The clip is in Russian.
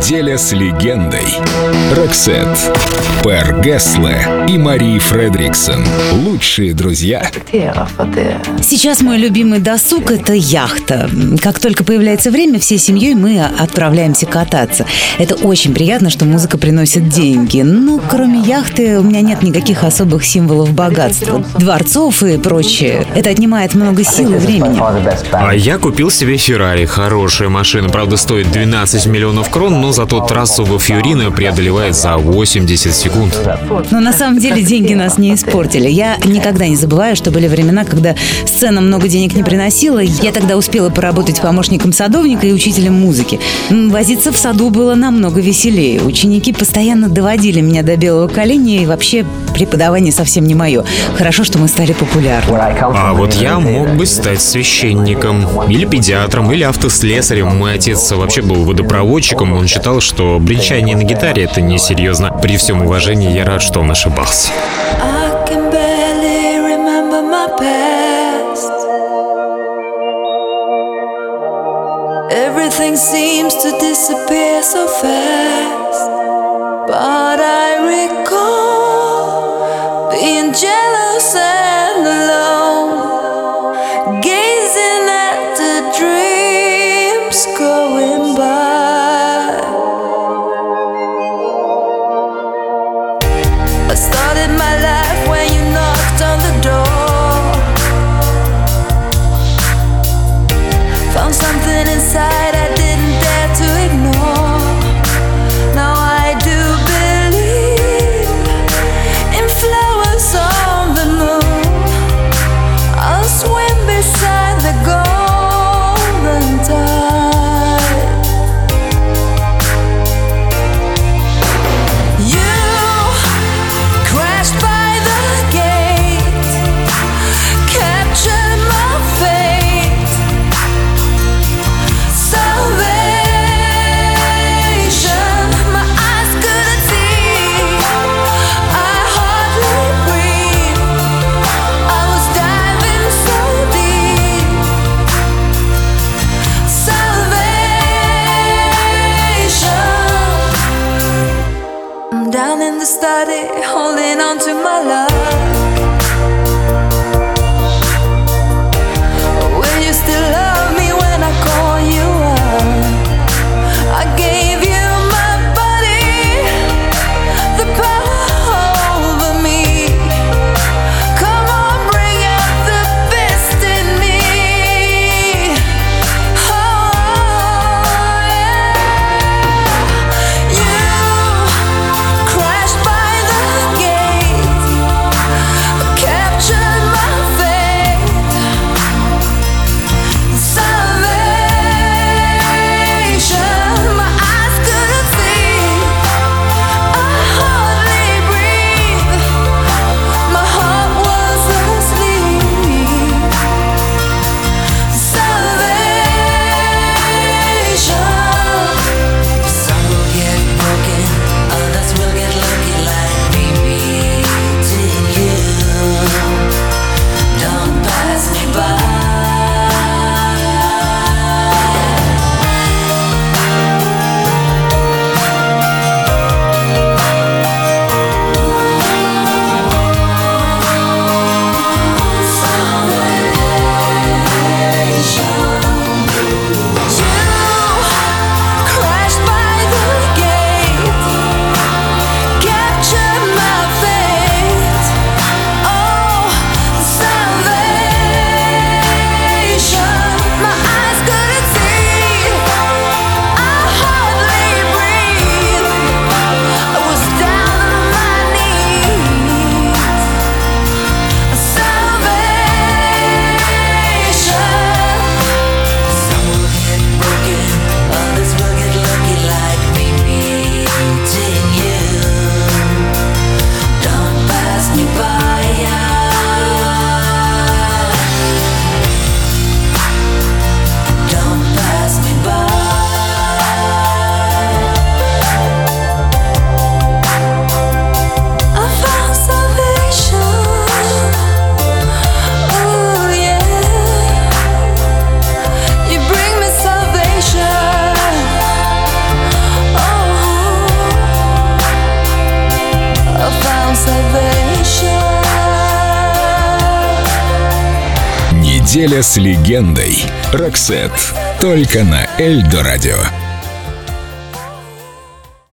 «Неделя с легендой». Роксет. Пер Гессле и Мари Фредриксон. Лучшие друзья. Сейчас мой любимый досуг – это яхта. Как только появляется время, всей семьей мы отправляемся кататься. Это очень приятно, что музыка приносит деньги. Но кроме яхты у меня нет никаких особых символов богатства. Дворцов и прочее. Это отнимает много сил и времени. А я купил себе Феррари. Хорошая машина, правда, стоит 12 миллионов крон, но зато трассу во Фьюрино преодолевает за 80 секунд. Но на самом деле деньги нас не испортили. Я никогда не забываю, что были времена, когда сцена много денег не приносила. Я тогда успела поработать помощником садовника и учителем музыки. Возиться в саду было намного веселее. Ученики постоянно доводили меня до белого коленя, и вообще преподавание совсем не мое. Хорошо, что мы стали популярны. А вот я мог бы стать священником, или педиатром, или автослесарем. Мой отец вообще был водопроводчиком, он считал, что бренчание на гитаре это несерьезно. При всем уважении я рад, что он ошибался. Everything seems to disappear so fast. But I recall started holding on to my love. Неделя с легендой. Роксет. Только на Эльдо радио.